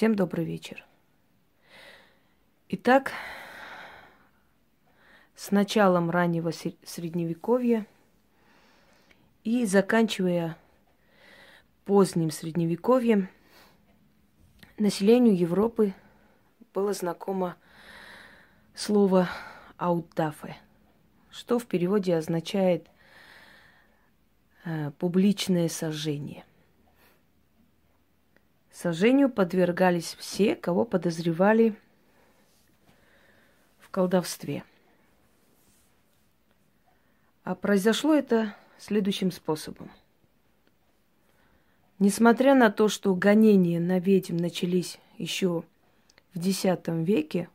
Всем добрый вечер. Итак, с началом раннего средневековья и заканчивая поздним средневековьем, населению Европы было знакомо слово «аутдафе», что в переводе означает э, «публичное сожжение». Сожжению подвергались все, кого подозревали в колдовстве. А произошло это следующим способом. Несмотря на то, что гонения на ведьм начались еще в X веке,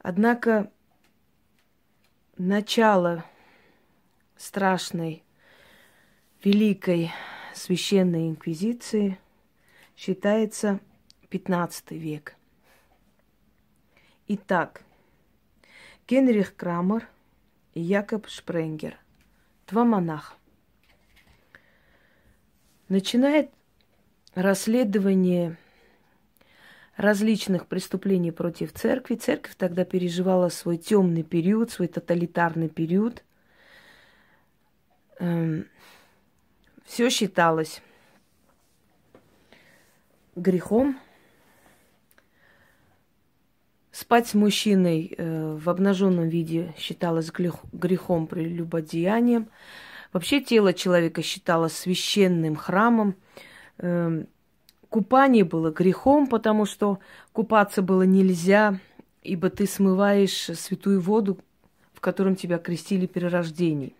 однако начало страшной, великой священной инквизиции – считается 15 век. Итак, Генрих Крамер и Якоб Шпренгер, два монаха, начинает расследование различных преступлений против церкви. Церковь тогда переживала свой темный период, свой тоталитарный период. Эм, Все считалось грехом. Спать с мужчиной э, в обнаженном виде считалось грехом прелюбодеянием. Вообще тело человека считалось священным храмом. Э, купание было грехом, потому что купаться было нельзя, ибо ты смываешь святую воду, в котором тебя крестили при рождении.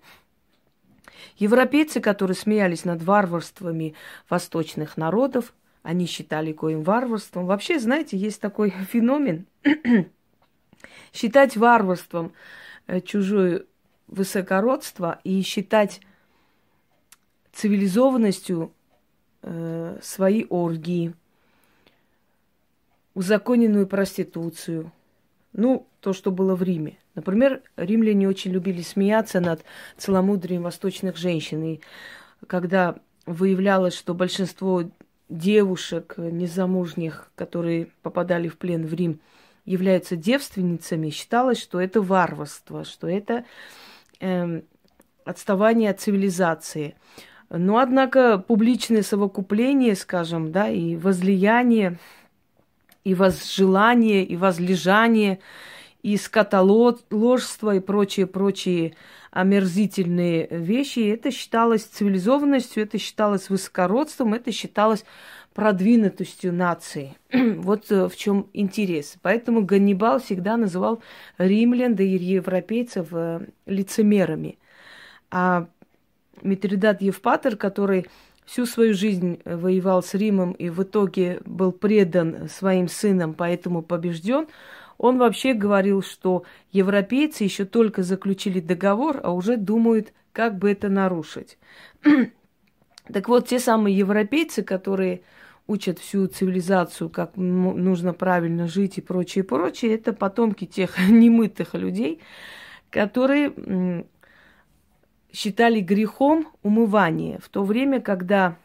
Европейцы, которые смеялись над варварствами восточных народов, они считали коим варварством. Вообще, знаете, есть такой феномен считать варварством э, чужое высокородство и считать цивилизованностью э, свои оргии, узаконенную проституцию. Ну, то, что было в Риме. Например, римляне очень любили смеяться над целомудрием восточных женщин. И когда выявлялось, что большинство девушек незамужних, которые попадали в плен в Рим, являются девственницами, считалось, что это варварство, что это э, отставание от цивилизации. Но, однако, публичное совокупление, скажем, да, и возлияние, и возжелание, и возлежание, и скотоложство, и прочие-прочие омерзительные вещи. Это считалось цивилизованностью, это считалось высокородством, это считалось продвинутостью нации. вот э, в чем интерес. Поэтому Ганнибал всегда называл римлян, да и европейцев э, лицемерами. А Митридат Евпатор, который всю свою жизнь воевал с Римом и в итоге был предан своим сыном, поэтому побежден, он вообще говорил, что европейцы еще только заключили договор, а уже думают, как бы это нарушить. так вот, те самые европейцы, которые учат всю цивилизацию, как нужно правильно жить и прочее, прочее, это потомки тех немытых людей, которые считали грехом умывание в то время, когда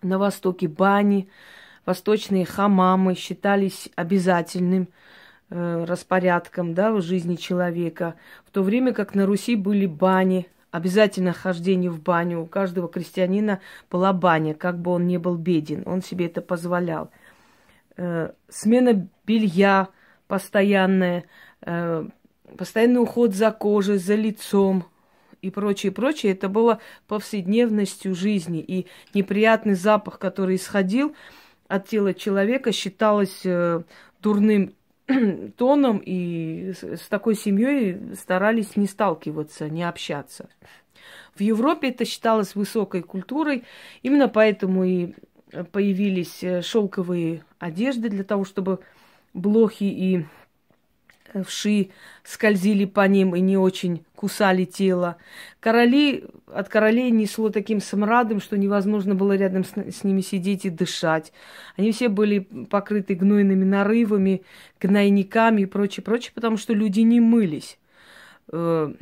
на Востоке бани, восточные хамамы считались обязательным э, распорядком да, в жизни человека, в то время как на Руси были бани, обязательно хождение в баню. У каждого крестьянина была баня, как бы он ни был беден, он себе это позволял. Э, смена белья постоянная, э, постоянный уход за кожей, за лицом, и прочее, прочее, это было повседневностью жизни. И неприятный запах, который исходил от тела человека, считалось э, дурным тоном, и с такой семьей старались не сталкиваться, не общаться. В Европе это считалось высокой культурой, именно поэтому и появились э, шелковые одежды для того, чтобы блохи и вши скользили по ним и не очень кусали тело. Короли, от королей несло таким смрадом, что невозможно было рядом с, с ними сидеть и дышать. Они все были покрыты гнойными нарывами, гнойниками и прочее, прочее, потому что люди не мылись. Э,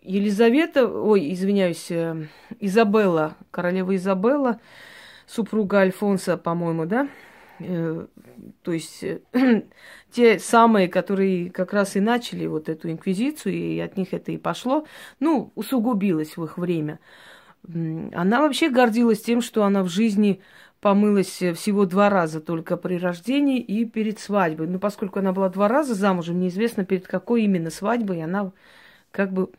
Елизавета, ой, извиняюсь, э, Изабелла, королева Изабелла, супруга Альфонса, по-моему, да, то есть э, те самые, которые как раз и начали вот эту инквизицию, и от них это и пошло, ну, усугубилось в их время. Она вообще гордилась тем, что она в жизни помылась э, всего два раза только при рождении и перед свадьбой. Но поскольку она была два раза замужем, неизвестно перед какой именно свадьбой она как бы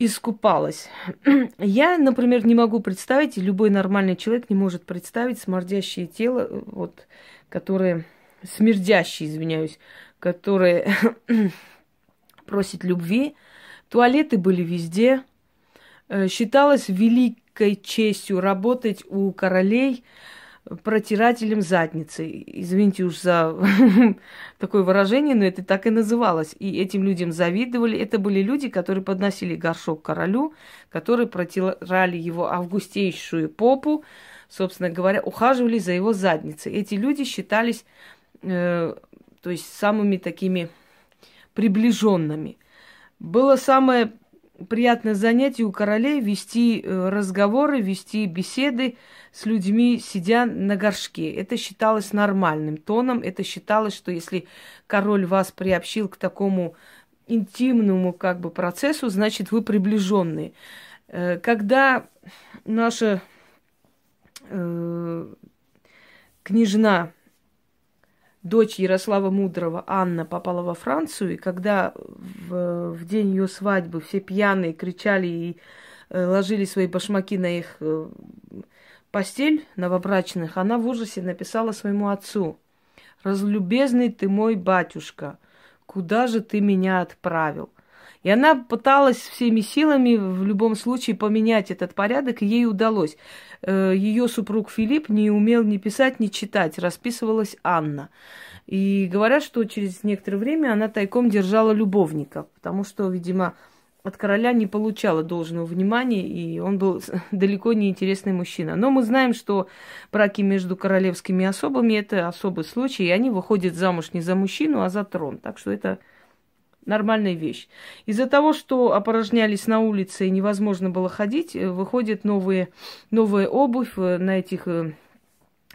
искупалась. Я, например, не могу представить, и любой нормальный человек не может представить смердящее тело, э, вот, которое, смердящее, извиняюсь, которое просит любви. Туалеты были везде. Э, считалось велик, великой честью работать у королей протирателем задницы. Извините уж за такое выражение, но это так и называлось. И этим людям завидовали. Это были люди, которые подносили горшок королю, которые протирали его августейшую попу, собственно говоря, ухаживали за его задницей. Эти люди считались, э, то есть, самыми такими приближенными. Было самое приятное занятие у королей вести э, разговоры, вести беседы с людьми, сидя на горшке. Это считалось нормальным тоном. Это считалось, что если король вас приобщил к такому интимному как бы процессу, значит, вы приближенные. Э, когда наша э, княжна дочь Ярослава Мудрого, Анна, попала во Францию, и когда в, в день ее свадьбы все пьяные кричали и э, ложили свои башмаки на их э, постель новобрачных, она в ужасе написала своему отцу, «Разлюбезный ты мой батюшка, куда же ты меня отправил?» И она пыталась всеми силами в любом случае поменять этот порядок, и ей удалось. Э, Ее супруг Филипп не умел ни писать, ни читать, расписывалась Анна. И говорят, что через некоторое время она тайком держала любовника, потому что, видимо, от короля не получала должного внимания, и он был далеко не интересный мужчина. Но мы знаем, что браки между королевскими особами – это особый случай, и они выходят замуж не за мужчину, а за трон. Так что это нормальная вещь. Из-за того, что опорожнялись на улице и невозможно было ходить, э, выходит новые, новая обувь э, на этих э,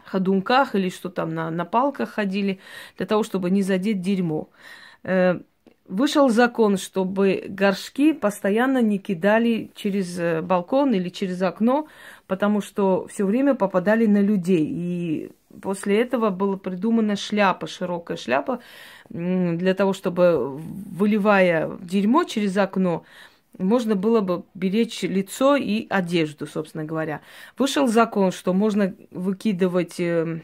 ходунках или что там, на, на палках ходили, для того, чтобы не задеть дерьмо. Вышел закон, чтобы горшки постоянно не кидали через балкон или через окно, потому что все время попадали на людей. И после этого была придумана шляпа, широкая шляпа, для того, чтобы, выливая дерьмо через окно, можно было бы беречь лицо и одежду, собственно говоря. Вышел закон, что можно выкидывать э,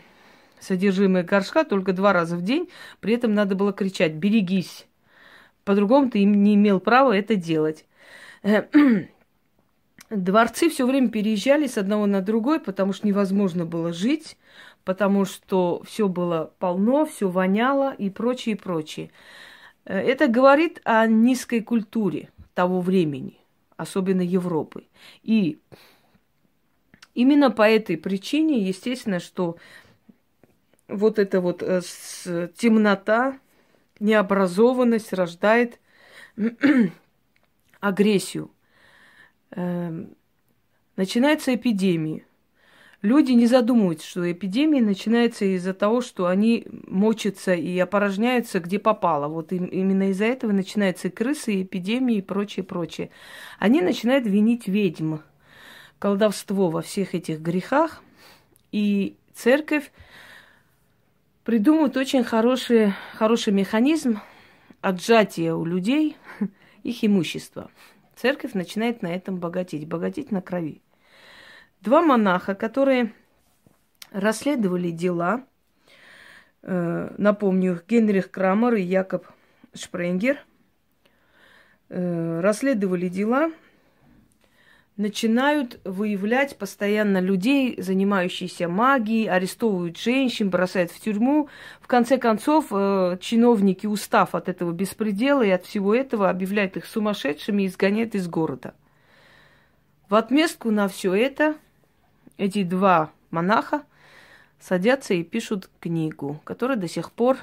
содержимое горшка только два раза в день, при этом надо было кричать «берегись». По-другому ты не имел права это делать. Дворцы все время переезжали с одного на другой, потому что невозможно было жить потому что все было полно, все воняло и прочее, и прочее. Э, это говорит о низкой культуре того времени, особенно Европы. И именно по этой причине, естественно, что вот эта вот э, темнота, необразованность рождает агрессию. Эм, начинается эпидемия. Люди не задумываются, что эпидемия начинается из-за того, что они мочатся и опорожняются где попало. Вот им, именно из-за этого начинаются и крысы, и эпидемии, и прочее, прочее. Они начинают винить ведьм, колдовство во всех этих грехах. И церковь придумывает очень хороший, хороший механизм отжатия у людей их имущества. Церковь начинает на этом богатеть, богатеть на крови. Два монаха, которые расследовали дела, э, напомню их, Генрих Крамер и Якоб Шпренгер, э, расследовали дела, начинают выявлять постоянно людей, занимающихся магией, арестовывают женщин, бросают в тюрьму. В конце концов, э, чиновники, устав от этого беспредела и от всего этого, объявляют их сумасшедшими и изгоняют из города. В отместку на все это – эти два монаха садятся и пишут книгу, которая до сих пор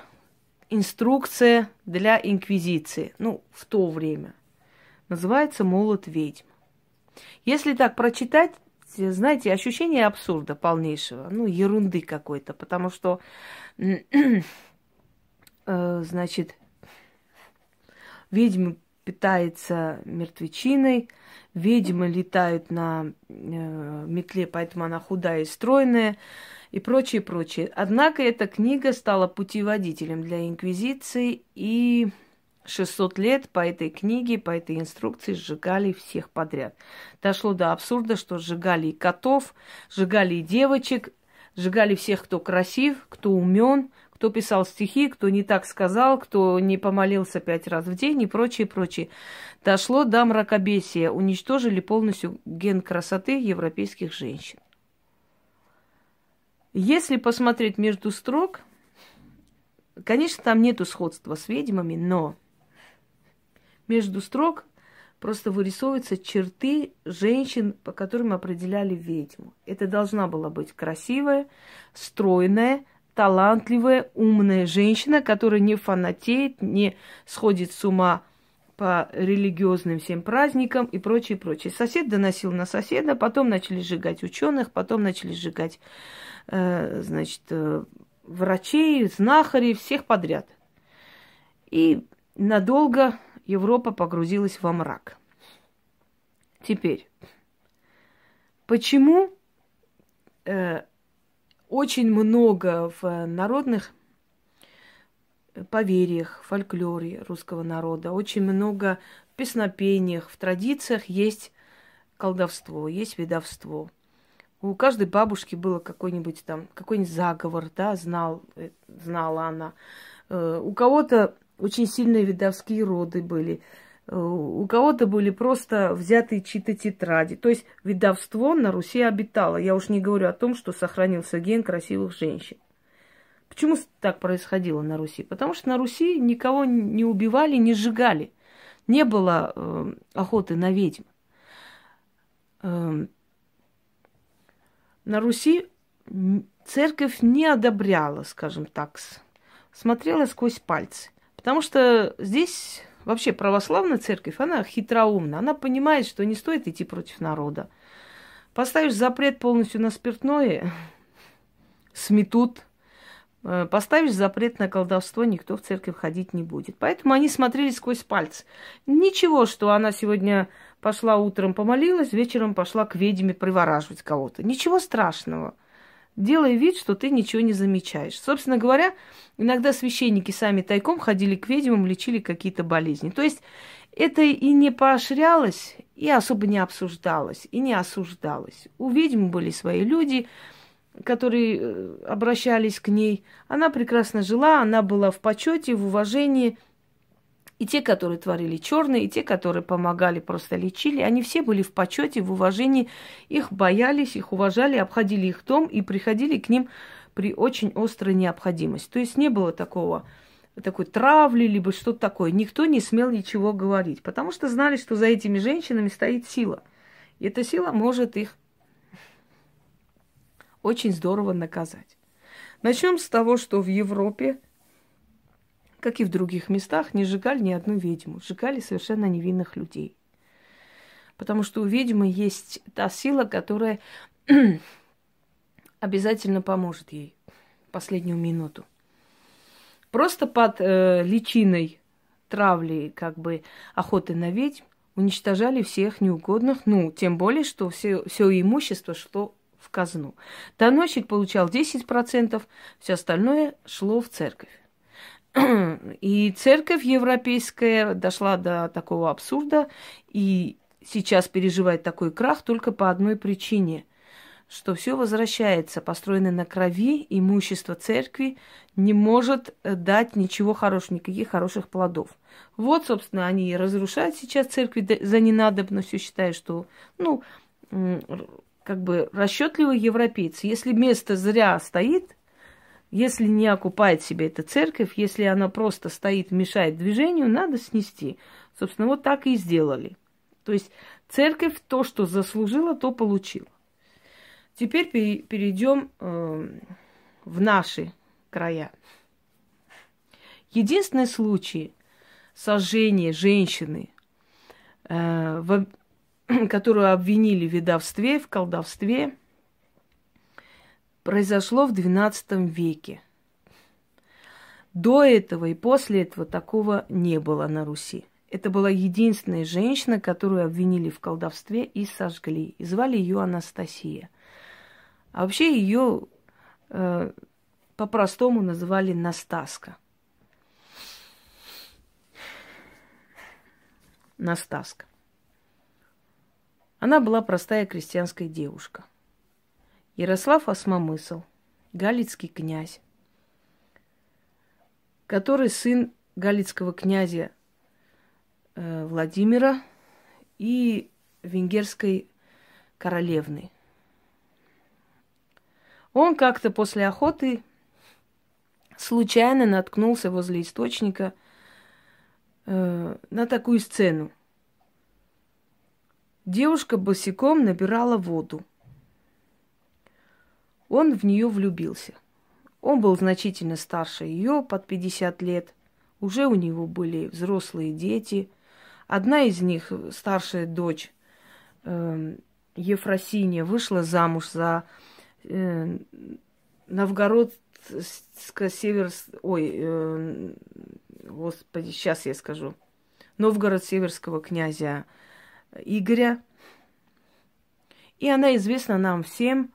инструкция для инквизиции, ну, в то время. Называется «Молот ведьм». Если так прочитать знаете, ощущение абсурда полнейшего, ну, ерунды какой-то, потому что, э, значит, ведьма питается мертвечиной, ведьмы летают на э, метле, поэтому она худая и стройная, и прочее, прочее. Однако эта книга стала путеводителем для инквизиции, и 600 лет по этой книге, по этой инструкции сжигали всех подряд. Дошло до абсурда, что сжигали и котов, сжигали и девочек, сжигали всех, кто красив, кто умен, кто писал стихи, кто не так сказал, кто не помолился пять раз в день и прочее, прочее. Дошло до мракобесия, уничтожили полностью ген красоты европейских женщин. Если посмотреть между строк, конечно, там нету сходства с ведьмами, но между строк просто вырисовываются черты женщин, по которым определяли ведьму. Это должна была быть красивая, стройная, талантливая, умная женщина, которая не фанатеет, не сходит с ума по религиозным всем праздникам и прочее, прочее. Сосед доносил на соседа, потом начали сжигать ученых, потом начали сжигать, э, значит, э, врачей, знахарей, всех подряд. И надолго Европа погрузилась во мрак. Теперь, почему э, очень много в народных поверьях, фольклоре русского народа, очень много в песнопениях, в традициях есть колдовство, есть ведовство. У каждой бабушки было какой-нибудь там, какой-нибудь заговор, да, знал, э, знала она. Э, у кого-то очень сильные видовские роды были. Э, у кого-то были просто взятые чьи-то тетради. То есть видовство на Руси обитало. Я уж не говорю о том, что сохранился ген красивых женщин. Почему так происходило на Руси? Потому что на Руси никого не убивали, не сжигали. Не было э, охоты на ведьм. Э, на Руси церковь не одобряла, скажем так, смотрела сквозь пальцы. Потому что здесь вообще православная церковь, она хитроумна. Она понимает, что не стоит идти против народа. Поставишь запрет полностью на спиртное, сметут. Э, поставишь запрет на колдовство, никто в церковь ходить не будет. Поэтому они смотрели сквозь пальцы. Ничего, что она сегодня пошла утром помолилась, вечером пошла к ведьме привораживать кого-то. Ничего страшного делая вид, что ты ничего не замечаешь. Собственно говоря, иногда священники сами тайком ходили к ведьмам, лечили какие-то болезни. То есть это и не поощрялось, и особо не обсуждалось, и не осуждалось. У ведьм были свои люди, которые э, обращались к ней. Она прекрасно жила, она была в почете, в уважении – и те, которые творили черные, и те, которые помогали, просто лечили, они все были в почете, в уважении, их боялись, их уважали, обходили их дом и приходили к ним при очень острой необходимости. То есть не было такого такой травли, либо что-то такое. Никто не смел ничего говорить, потому что знали, что за этими женщинами стоит сила. И эта сила может их очень здорово наказать. Начнем с того, что в Европе как и в других местах, не сжигали ни одну ведьму. Сжигали совершенно невинных людей. Потому что у ведьмы есть та сила, которая обязательно поможет ей последнюю минуту. Просто под э, личиной травли, как бы охоты на ведьм, уничтожали всех неугодных, ну, тем более, что все, все имущество шло в казну. Доносчик получал 10%, все остальное шло в церковь. И церковь европейская дошла до такого абсурда и сейчас переживает такой крах только по одной причине, что все возвращается, построенное на крови, имущество церкви не может э, дать ничего хорошего, никаких хороших плодов. Вот, собственно, они и разрушают сейчас церкви за ненадобностью, считая, что, ну, как бы расчетливые европейцы, если место зря стоит, если не окупает себе эта церковь, если она просто стоит, мешает движению, надо снести. Собственно, вот так и сделали. То есть церковь то, что заслужила, то получила. Теперь перейдем э, в наши края. Единственный случай сожжения женщины э, которую обвинили в ведовстве, в колдовстве, произошло в XII веке. До этого и после этого такого не было на Руси. Это была единственная женщина, которую обвинили в колдовстве и сожгли. И звали ее Анастасия. А вообще ее э, по-простому называли Настаска. Настаска. Она была простая крестьянская девушка. Ярослав Осмомысл, галицкий князь, который сын галицкого князя э, Владимира и венгерской королевны. Он как-то после охоты случайно наткнулся возле источника э, на такую сцену. Девушка босиком набирала воду. Он в нее влюбился. Он был значительно старше ее, под 50 лет. Уже у него были взрослые дети. Одна из них, старшая дочь э, Ефросинья, вышла замуж за э, Новгород север, ой, э, господи, сейчас я скажу. Новгород северского князя Игоря. И она известна нам всем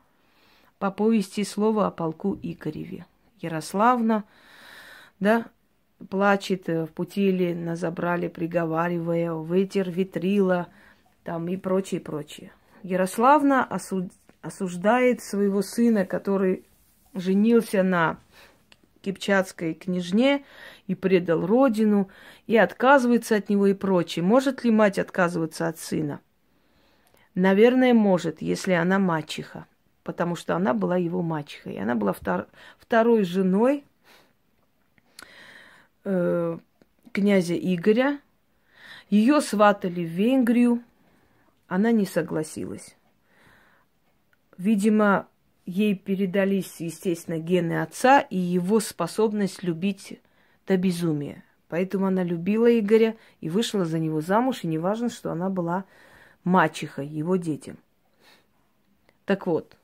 по повести слова о полку Игореве. Ярославна, да, плачет в пути на забрали, приговаривая, ветер ветрила, там и прочее, прочее. Ярославна осуд... осуждает своего сына, который женился на кипчатской княжне и предал родину, и отказывается от него и прочее. Может ли мать отказываться от сына? Наверное, может, если она мачеха, потому что она была его мачехой. Она была втор- второй женой э, князя Игоря. Ее сватали в Венгрию. Она не согласилась. Видимо, ей передались, естественно, гены отца и его способность любить до безумия. Поэтому она любила Игоря и вышла за него замуж, и неважно, что она была мачехой его детям. Так вот,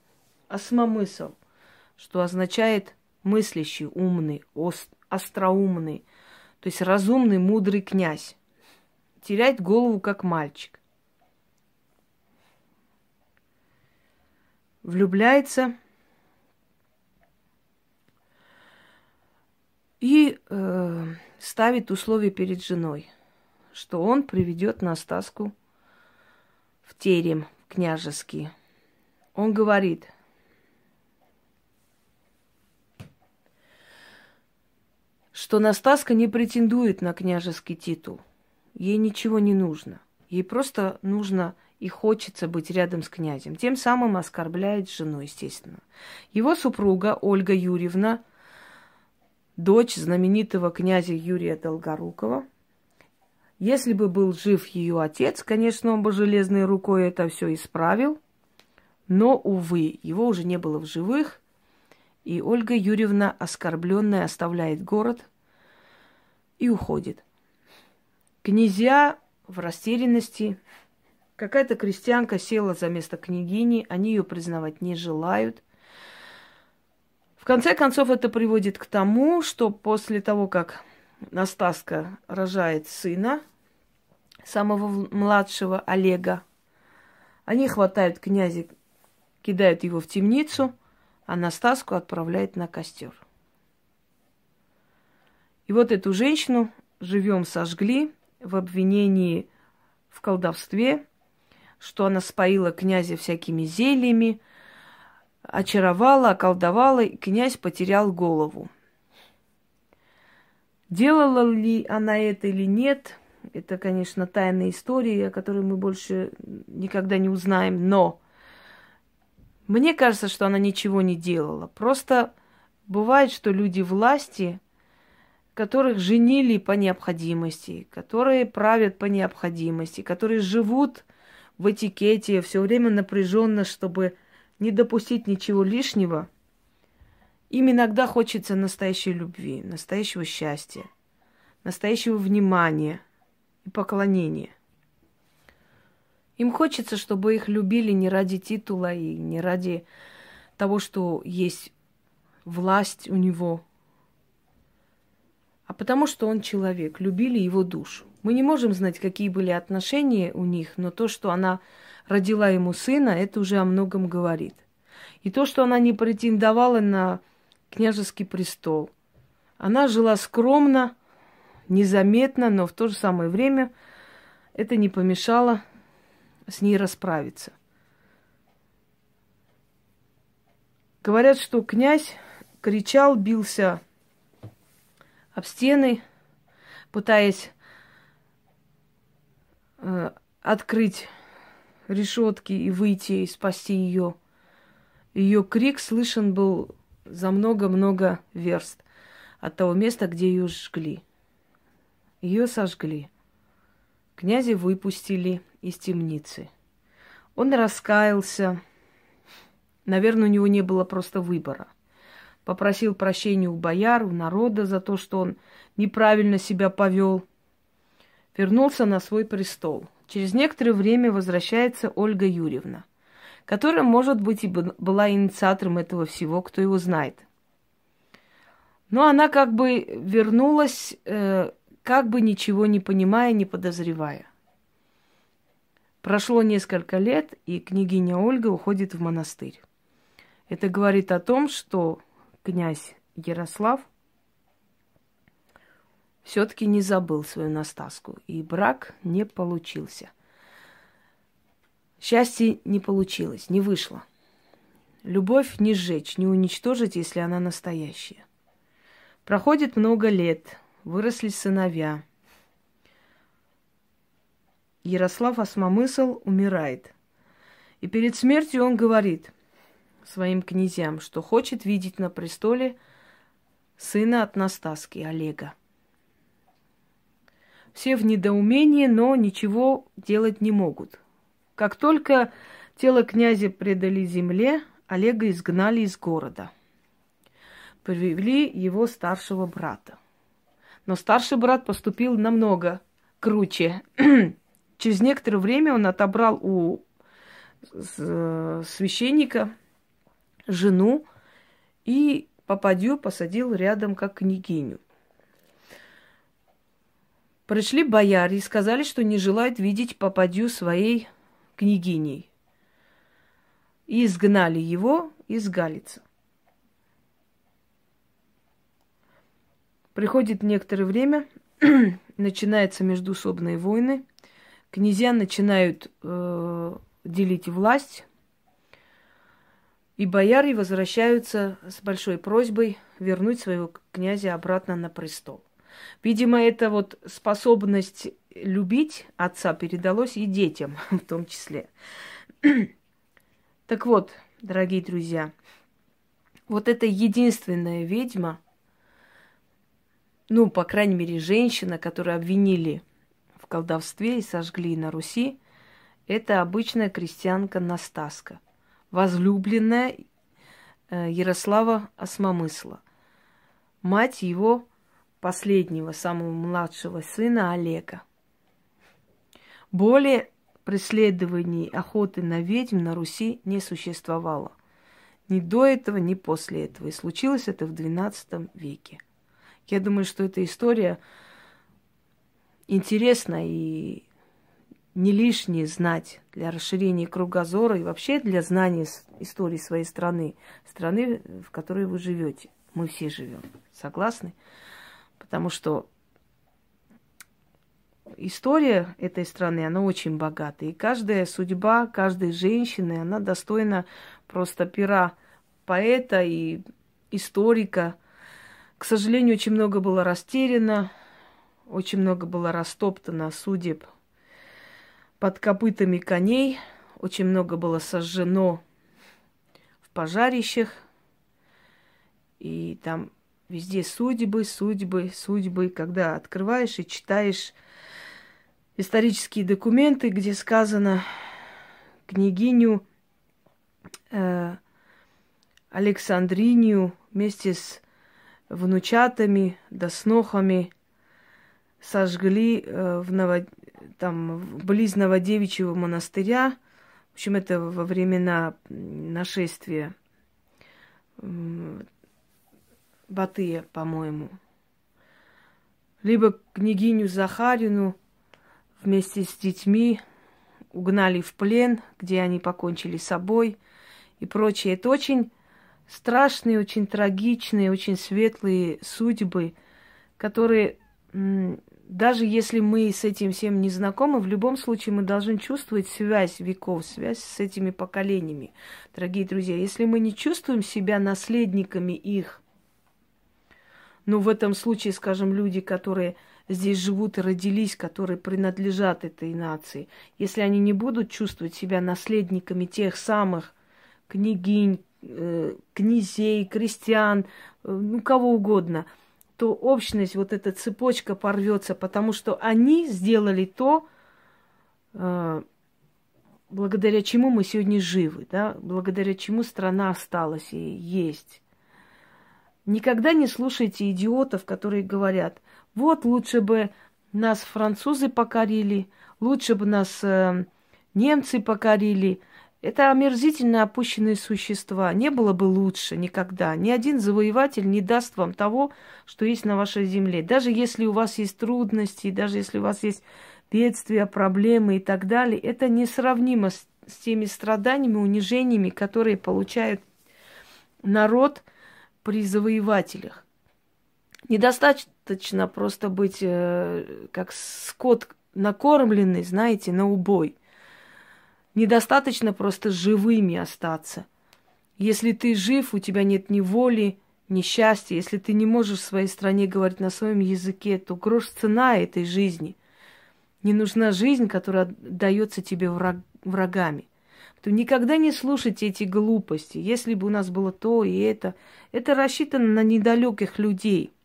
осмомысл, что означает мыслящий, умный, ост, остроумный, то есть разумный, мудрый князь, теряет голову как мальчик. влюбляется и э, ставит условия перед женой, что он приведет Настаску в терем княжеский. Он говорит, что Настаска не претендует на княжеский титул. Ей ничего не нужно. Ей просто нужно и хочется быть рядом с князем. Тем самым оскорбляет жену, естественно. Его супруга Ольга Юрьевна, дочь знаменитого князя Юрия Долгорукова. Если бы был жив ее отец, конечно, он бы железной рукой это все исправил. Но, увы, его уже не было в живых, и Ольга Юрьевна, оскорбленная, оставляет город и уходит. Князья в растерянности Какая-то крестьянка села за место княгини, они ее признавать не желают. В конце концов, это приводит к тому, что после того, как Настаска рожает сына, самого младшего Олега, они хватают князя, кидают его в темницу, а Настаску отправляют на костер. И вот эту женщину живем сожгли в обвинении в колдовстве, что она споила князя всякими зельями, очаровала, околдовала, и князь потерял голову. Делала ли она это или нет, это, конечно, тайная история, о которой мы больше никогда не узнаем, но мне кажется, что она ничего не делала. Просто бывает, что люди власти, которых женили по необходимости, которые правят по необходимости, которые живут в этикете, все время напряженно, чтобы не допустить ничего лишнего. Им иногда хочется настоящей любви, настоящего счастья, настоящего внимания и поклонения. Им хочется, чтобы их любили не ради титула и не ради того, что есть власть у него, а потому что он человек, любили его душу. Мы не можем знать, какие были отношения у них, но то, что она родила ему сына, это уже о многом говорит. И то, что она не претендовала на княжеский престол. Она жила скромно, незаметно, но в то же самое время это не помешало с ней расправиться. Говорят, что князь кричал, бился об стены, пытаясь э, открыть решетки и выйти и спасти ее. Ее крик слышен был за много-много верст от того места, где ее жгли. Ее сожгли. Князя выпустили из темницы. Он раскаялся. Наверное, у него не было просто выбора. Попросил прощения у бояр, у народа за то, что он неправильно себя повел. Вернулся на свой престол. Через некоторое время возвращается Ольга Юрьевна, которая, может быть, и была инициатором этого всего, кто его знает. Но она как бы вернулась, э, как бы ничего не понимая, не подозревая. Прошло несколько лет, и княгиня Ольга уходит в монастырь. Это говорит о том, что князь Ярослав все-таки не забыл свою Настаску, и брак не получился. Счастье не получилось, не вышло. Любовь не сжечь, не уничтожить, если она настоящая. Проходит много лет, выросли сыновья – Ярослав Осмомысл умирает. И перед смертью он говорит своим князьям, что хочет видеть на престоле сына от Настаски, Олега. Все в недоумении, но ничего делать не могут. Как только тело князя предали земле, Олега изгнали из города. Привели его старшего брата. Но старший брат поступил намного круче. Через некоторое время он отобрал у священника жену и попадью посадил рядом как княгиню. Пришли бояре и сказали, что не желают видеть попадью своей княгиней. И изгнали его из Галицы. Приходит некоторое время, начинаются междуусобные войны – князья начинают э, делить власть, и бояре возвращаются с большой просьбой вернуть своего князя обратно на престол. Видимо, эта вот способность любить отца передалось и детям в том числе. так вот, дорогие друзья, вот эта единственная ведьма, ну, по крайней мере, женщина, которую обвинили колдовстве и сожгли на Руси, это обычная крестьянка Настаска, возлюбленная э, Ярослава Осмомысла, мать его последнего, самого младшего сына Олега. Более преследований охоты на ведьм на Руси не существовало. Ни до этого, ни после этого. И случилось это в XII веке. Я думаю, что эта история интересно и не лишнее знать для расширения кругозора и вообще для знания истории своей страны, страны, в которой вы живете. Мы все живем. Согласны? Потому что история этой страны, она очень богата. И каждая судьба каждой женщины, она достойна просто пера поэта и историка. К сожалению, очень много было растеряно, очень много было растоптано судеб под копытами коней. Очень много было сожжено в пожарищах. И там везде судьбы, судьбы, судьбы. Когда открываешь и читаешь исторические документы, где сказано княгиню э, Александринию вместе с внучатами, доснохами сожгли э, в Ново... там, близ Новодевичьего монастыря. В общем, это во времена нашествия Батыя, по-моему. Либо княгиню Захарину вместе с детьми угнали в плен, где они покончили с собой и прочее. Это очень страшные, очень трагичные, очень светлые судьбы, которые даже если мы с этим всем не знакомы, в любом случае мы должны чувствовать связь веков, связь с этими поколениями. Дорогие друзья, если мы не чувствуем себя наследниками их, ну, в этом случае, скажем, люди, которые здесь живут и родились, которые принадлежат этой нации, если они не будут чувствовать себя наследниками тех самых княгинь, э, князей, крестьян, э, ну, кого угодно – то общность, вот эта цепочка порвется, потому что они сделали то, э, благодаря чему мы сегодня живы, да, благодаря чему страна осталась и есть. Никогда не слушайте идиотов, которые говорят, вот лучше бы нас французы покорили, лучше бы нас э, немцы покорили, это омерзительно опущенные существа. Не было бы лучше никогда. Ни один завоеватель не даст вам того, что есть на вашей земле. Даже если у вас есть трудности, даже если у вас есть бедствия, проблемы и так далее, это несравнимо с, теми страданиями, унижениями, которые получает народ при завоевателях. Недостаточно просто быть э, как скот накормленный, знаете, на убой. Недостаточно просто живыми остаться. Если ты жив, у тебя нет ни воли, ни счастья. Если ты не можешь в своей стране говорить на своем языке, то грош цена этой жизни. Не нужна жизнь, которая дается тебе враг, врагами. То никогда не слушайте эти глупости. Если бы у нас было то и это, это рассчитано на недалеких людей –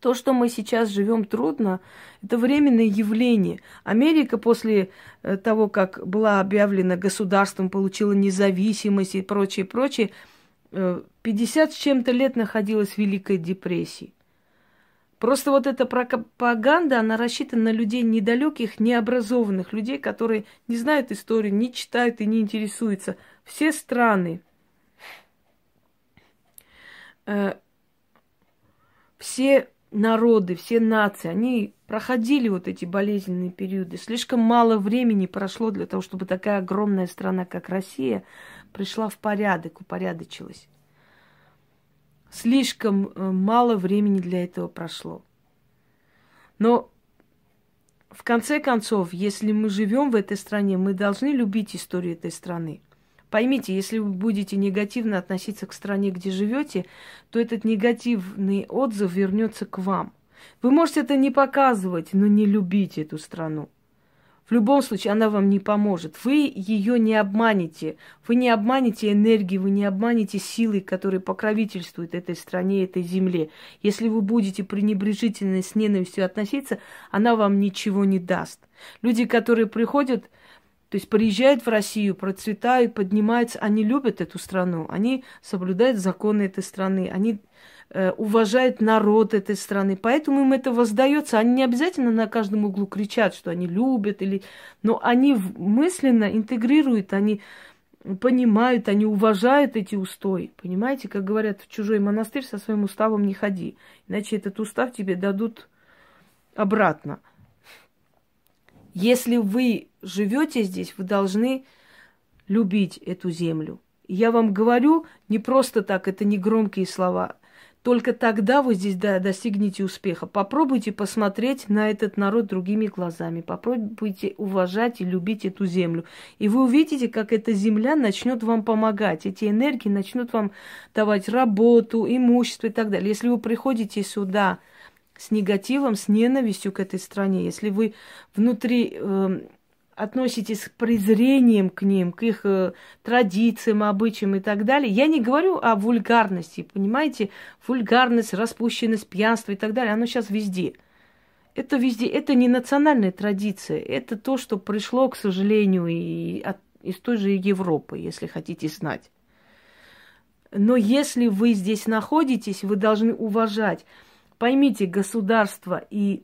то, что мы сейчас живем трудно, это временное явление. Америка после э, того, как была объявлена государством, получила независимость и прочее, прочее, 50 э, с чем-то лет находилась в Великой депрессии. Просто вот эта пропаганда, она рассчитана на людей недалеких, необразованных, людей, которые не знают историю, не читают и не интересуются. Все страны, э, все народы, все нации, они проходили вот эти болезненные периоды. Слишком мало времени прошло для того, чтобы такая огромная страна, как Россия, пришла в порядок, упорядочилась. Слишком э, мало времени для этого прошло. Но в конце концов, если мы живем в этой стране, мы должны любить историю этой страны. Поймите, если вы будете негативно относиться к стране, где живете, то этот негативный отзыв вернется к вам. Вы можете это не показывать, но не любить эту страну. В любом случае, она вам не поможет. Вы ее не обманете. Вы не обманете энергией, вы не обманете силой, которые покровительствуют этой стране, этой земле. Если вы будете пренебрежительно с ненавистью относиться, она вам ничего не даст. Люди, которые приходят то есть приезжают в Россию, процветают, поднимаются, они любят эту страну, они соблюдают законы этой страны, они э, уважают народ этой страны, поэтому им это воздается. Они не обязательно на каждом углу кричат, что они любят, или... но они мысленно интегрируют, они понимают, они уважают эти устои. Понимаете, как говорят, в чужой монастырь со своим уставом не ходи, иначе этот устав тебе дадут обратно. Если вы живете здесь, вы должны любить эту землю. Я вам говорю не просто так, это не громкие слова. Только тогда вы здесь да, достигнете успеха. Попробуйте посмотреть на этот народ другими глазами. Попробуйте уважать и любить эту землю. И вы увидите, как эта земля начнет вам помогать. Эти энергии начнут вам давать работу, имущество и так далее. Если вы приходите сюда с негативом, с ненавистью к этой стране, если вы внутри э, относитесь с презрением к ним, к их э, традициям, обычаям и так далее, я не говорю о вульгарности, понимаете, вульгарность, распущенность, пьянство и так далее, оно сейчас везде. Это везде, это не национальная традиция, это то, что пришло, к сожалению, и от, из той же Европы, если хотите знать. Но если вы здесь находитесь, вы должны уважать Поймите, государство и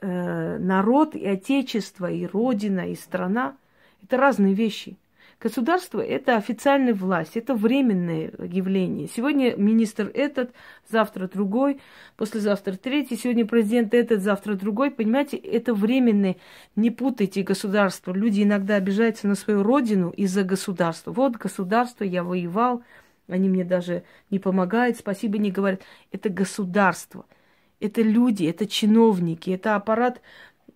э, народ, и отечество, и родина, и страна – это разные вещи. Государство – это официальная власть, это временное явление. Сегодня министр этот, завтра другой, послезавтра третий, сегодня президент этот, завтра другой. Понимаете, это временное. Не путайте государство. Люди иногда обижаются на свою родину из-за государства. Вот государство, я воевал, они мне даже не помогают, спасибо не говорят. Это государство, это люди, это чиновники, это аппарат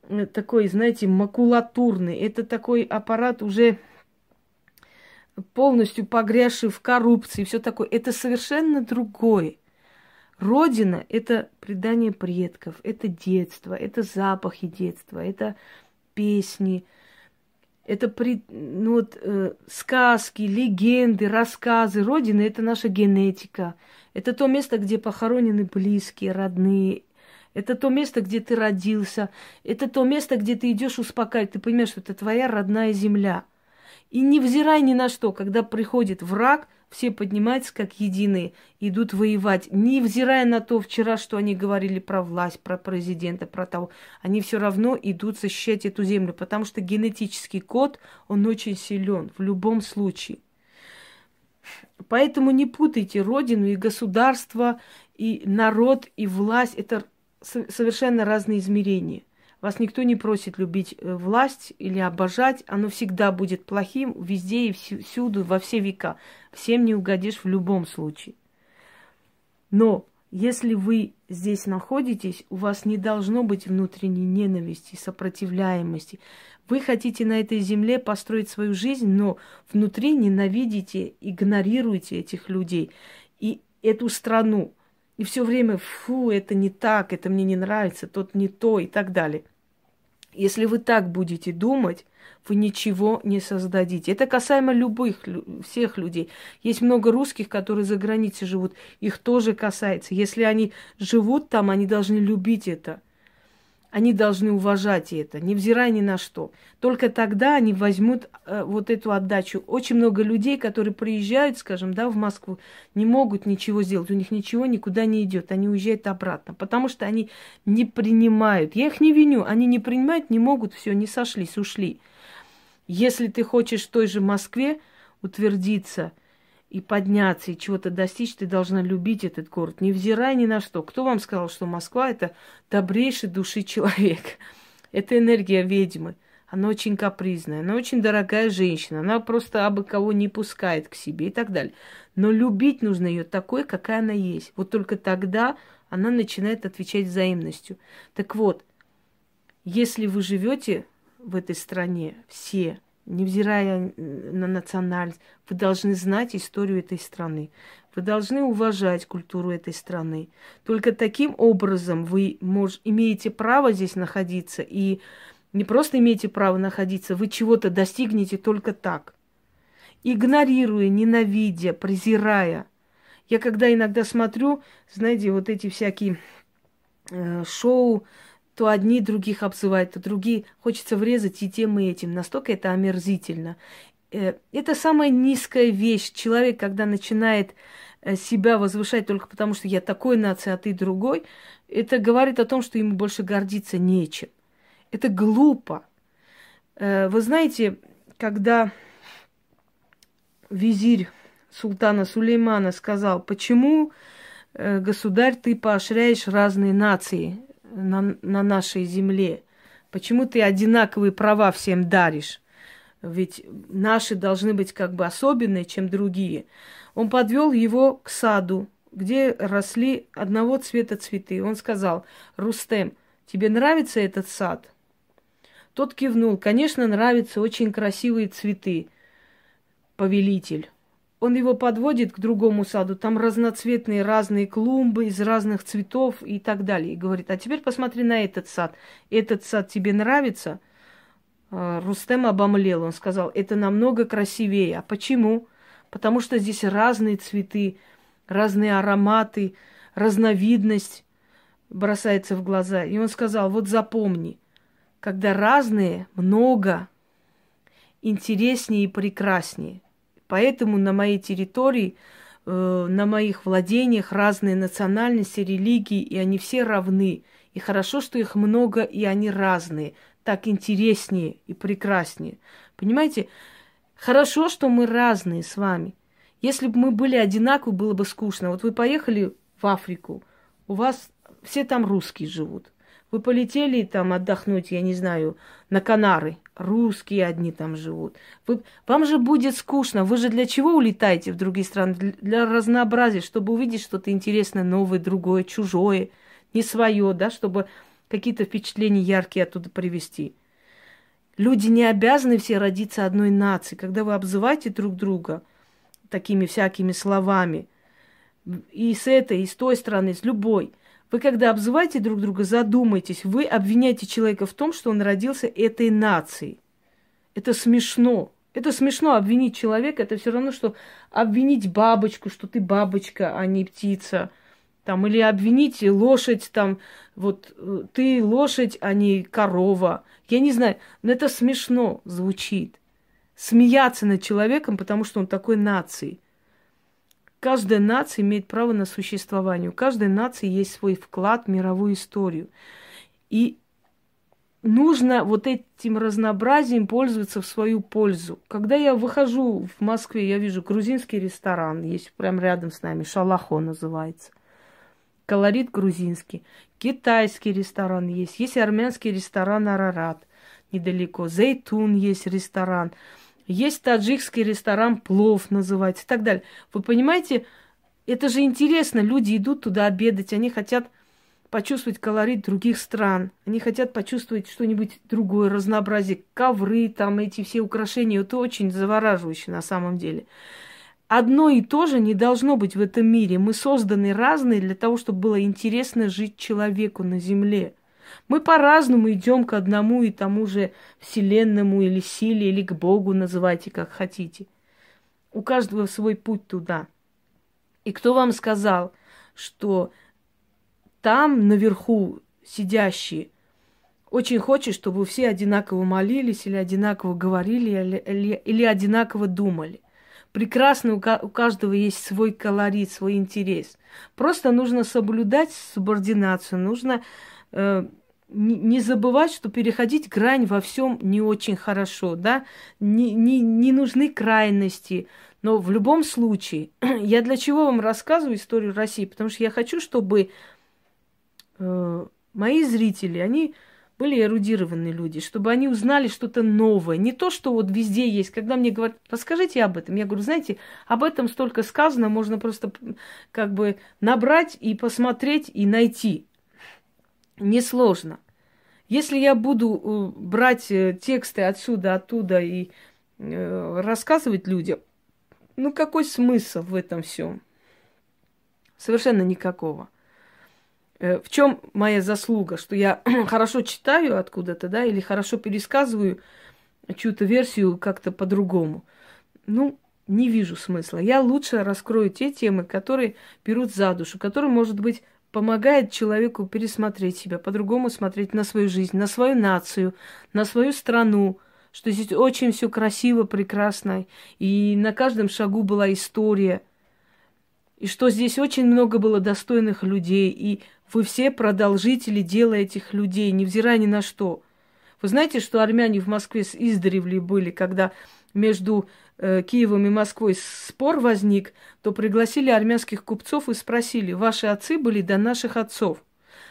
э, такой, знаете, макулатурный, это такой аппарат уже полностью погрязший в коррупции, все такое. Это совершенно другое. Родина – это предание предков, это детство, это запахи детства, это песни, это при, ну вот, э, сказки, легенды, рассказы. Родина – это наша генетика. Это то место, где похоронены близкие, родные. Это то место, где ты родился. Это то место, где ты идешь успокаивать. Ты понимаешь, что это твоя родная земля – и невзирая ни на что, когда приходит враг, все поднимаются как единые, идут воевать. Невзирая на то вчера, что они говорили про власть, про президента, про того, они все равно идут защищать эту землю, потому что генетический код, он очень силен в любом случае. Поэтому не путайте родину и государство, и народ, и власть. Это совершенно разные измерения. Вас никто не просит любить э, власть или обожать. Оно всегда будет плохим везде и всюду, во все века. Всем не угодишь в любом случае. Но если вы здесь находитесь, у вас не должно быть внутренней ненависти, сопротивляемости. Вы хотите на этой земле построить свою жизнь, но внутри ненавидите, игнорируете этих людей и эту страну. И все время, фу, это не так, это мне не нравится, тот не то и так далее. Если вы так будете думать, вы ничего не создадите. Это касаемо любых, всех людей. Есть много русских, которые за границей живут. Их тоже касается. Если они живут там, они должны любить это. Они должны уважать это, невзирая ни на что. Только тогда они возьмут э, вот эту отдачу. Очень много людей, которые приезжают, скажем, да, в Москву, не могут ничего сделать. У них ничего никуда не идет. Они уезжают обратно, потому что они не принимают. Я их не виню. Они не принимают, не могут, все, не сошлись, ушли. Если ты хочешь в той же Москве утвердиться – и подняться, и чего-то достичь, ты должна любить этот город, невзирая ни на что. Кто вам сказал, что Москва – это добрейший души человек? Это энергия ведьмы. Она очень капризная, она очень дорогая женщина, она просто абы кого не пускает к себе и так далее. Но любить нужно ее такой, какая она есть. Вот только тогда она начинает отвечать взаимностью. Так вот, если вы живете в этой стране все, невзирая на национальность, вы должны знать историю этой страны. Вы должны уважать культуру этой страны. Только таким образом вы мож, имеете право здесь находиться. И не просто имеете право находиться, вы чего-то достигнете только так. Игнорируя, ненавидя, презирая. Я когда иногда смотрю, знаете, вот эти всякие э, шоу, то одни других обзывают, то другие. Хочется врезать и тем, и этим. Настолько это омерзительно. Э, это самая низкая вещь. Человек, когда начинает э, себя возвышать только потому, что я такой нации, а ты другой, это говорит о том, что ему больше гордиться нечем. Это глупо. Э, вы знаете, когда визирь султана Сулеймана сказал, почему, государь, ты поощряешь разные нации, на, на нашей земле? Почему ты одинаковые права всем даришь? Ведь наши должны быть как бы особенные, чем другие. Он подвел его к саду, где росли одного цвета цветы. Он сказал, Рустем, тебе нравится этот сад? Тот кивнул, конечно, нравятся очень красивые цветы, повелитель он его подводит к другому саду, там разноцветные разные клумбы из разных цветов и так далее. И говорит, а теперь посмотри на этот сад. Этот сад тебе нравится? А, Рустем обомлел, он сказал, это намного красивее. А почему? Потому что здесь разные цветы, разные ароматы, разновидность бросается в глаза. И он сказал, вот запомни, когда разные, много, интереснее и прекраснее. Поэтому на моей территории э, на моих владениях разные национальности, религии, и они все равны. И хорошо, что их много, и они разные. Так интереснее и прекраснее. Понимаете? Хорошо, что мы разные с вами. Если бы мы были одинаковы, было бы скучно. Вот вы поехали в Африку, у вас все там русские живут. Вы полетели там отдохнуть, я не знаю, на Канары. Русские одни там живут. Вы, вам же будет скучно. Вы же для чего улетаете в другие страны? Для, разнообразия, чтобы увидеть что-то интересное, новое, другое, чужое, не свое, да, чтобы какие-то впечатления яркие оттуда привести. Люди не обязаны все родиться одной нацией. Когда вы обзываете друг друга такими всякими словами, и с этой, и с той стороны, с любой – вы когда обзываете друг друга, задумайтесь. Вы обвиняете человека в том, что он родился этой нацией. Это смешно. Это смешно обвинить человека. Это все равно, что обвинить бабочку, что ты бабочка, а не птица. Там, или обвинить лошадь, там, вот ты лошадь, а не корова. Я не знаю, но это смешно звучит. Смеяться над человеком, потому что он такой нации. Каждая нация имеет право на существование. У каждой нации есть свой вклад в мировую историю. И нужно вот этим разнообразием пользоваться в свою пользу. Когда я выхожу в Москве, я вижу грузинский ресторан, есть прямо рядом с нами, Шалахо называется. Колорит грузинский. Китайский ресторан есть, есть армянский ресторан Арарат недалеко. Зейтун есть ресторан. Есть таджикский ресторан, плов называется и так далее. Вы понимаете, это же интересно. Люди идут туда обедать, они хотят почувствовать колорит других стран. Они хотят почувствовать что-нибудь другое, разнообразие. Ковры, там эти все украшения. Это очень завораживающе на самом деле. Одно и то же не должно быть в этом мире. Мы созданы разные для того, чтобы было интересно жить человеку на земле. Мы по-разному идем к одному и тому же вселенному или силе, или к Богу, называйте как хотите. У каждого свой путь туда. И кто вам сказал, что там наверху сидящие очень хочет, чтобы все одинаково молились или одинаково говорили или, или, или одинаково думали. Прекрасно, у, у каждого есть свой колорит, свой интерес. Просто нужно соблюдать субординацию, нужно не забывать, что переходить грань во всем не очень хорошо, да, не, не, не нужны крайности. Но в любом случае, я для чего вам рассказываю историю России? Потому что я хочу, чтобы э, мои зрители, они были эрудированные люди, чтобы они узнали что-то новое. Не то, что вот везде есть. Когда мне говорят, расскажите об этом. Я говорю, знаете, об этом столько сказано, можно просто как бы набрать и посмотреть и найти несложно. Если я буду э, брать э, тексты отсюда, оттуда и э, рассказывать людям, ну какой смысл в этом всем? Совершенно никакого. В чем моя заслуга? Что я хорошо читаю откуда-то, да, или хорошо пересказываю чью-то версию как-то по-другому. Ну, не вижу смысла. Я лучше раскрою те темы, которые берут за душу, которые, может быть, помогает человеку пересмотреть себя, по-другому смотреть на свою жизнь, на свою нацию, на свою страну, что здесь очень все красиво, прекрасно, и на каждом шагу была история, и что здесь очень много было достойных людей, и вы все продолжители дела этих людей, невзирая ни на что. Вы знаете, что армяне в Москве с издревле были, когда между э, Киевом и Москвой спор возник, то пригласили армянских купцов и спросили, ваши отцы были до наших отцов.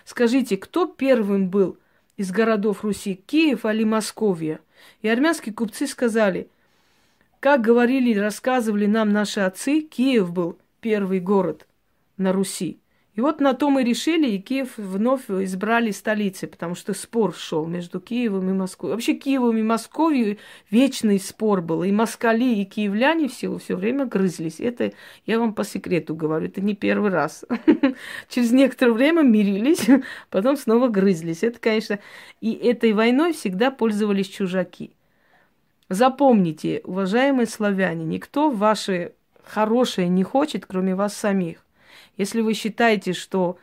Скажите, кто первым был из городов Руси, Киев или Московия? И армянские купцы сказали, как говорили и рассказывали нам наши отцы, Киев был первый город на Руси. И вот на то мы решили, и Киев вновь избрали столицей, потому что спор шел между Киевом и Москвой. Вообще Киевом и Москвой вечный спор был. И москали, и киевляне все, все время грызлись. Это я вам по секрету говорю, это не первый раз. Через некоторое время мирились, потом снова грызлись. Это, конечно, и этой войной всегда пользовались чужаки. Запомните, уважаемые славяне, никто ваше хорошее не хочет, кроме вас самих. Если вы считаете, что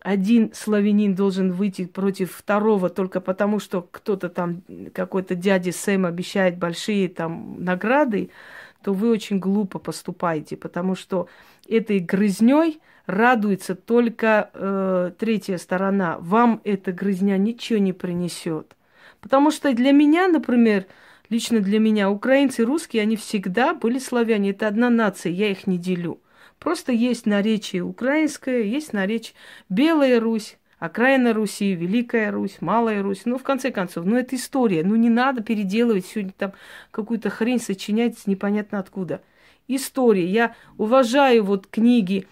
один славянин должен выйти против второго только потому, что кто-то там, какой-то дядя Сэм обещает большие там награды, то вы очень глупо поступаете, потому что этой грызней радуется только э, третья сторона. Вам эта грызня ничего не принесет. Потому что для меня, например, лично для меня, украинцы и русские, они всегда были славяне. Это одна нация, я их не делю. Просто есть наречие украинское, есть наречие Белая Русь, окраина Руси, Великая Русь, Малая Русь. Ну, в конце концов, ну, это история. Ну, не надо переделывать сегодня там какую-то хрень сочинять непонятно откуда. История. Я уважаю вот книги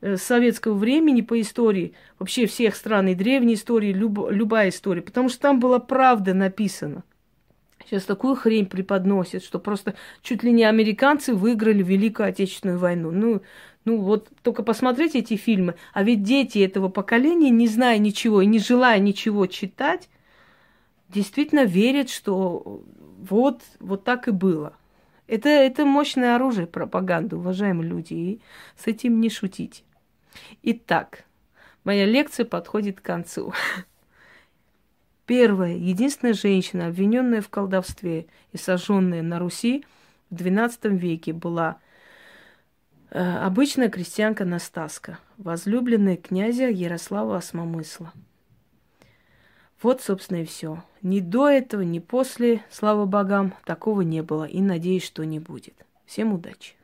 э, советского времени по истории, вообще всех стран и древней истории, люб, любая история, потому что там была правда написана. Сейчас такую хрень преподносят, что просто чуть ли не американцы выиграли Великую Отечественную войну. Ну, ну вот только посмотрите эти фильмы. А ведь дети этого поколения, не зная ничего и не желая ничего читать, действительно верят, что вот, вот так и было. Это, это мощное оружие пропаганды, уважаемые люди, и с этим не шутите. Итак, моя лекция подходит к концу. Первая, единственная женщина, обвиненная в колдовстве и сожженная на Руси в XII веке, была обычная крестьянка Настаска, возлюбленная князя Ярослава Осмомысла. Вот, собственно, и все. Ни до этого, ни после, слава богам, такого не было. И надеюсь, что не будет. Всем удачи!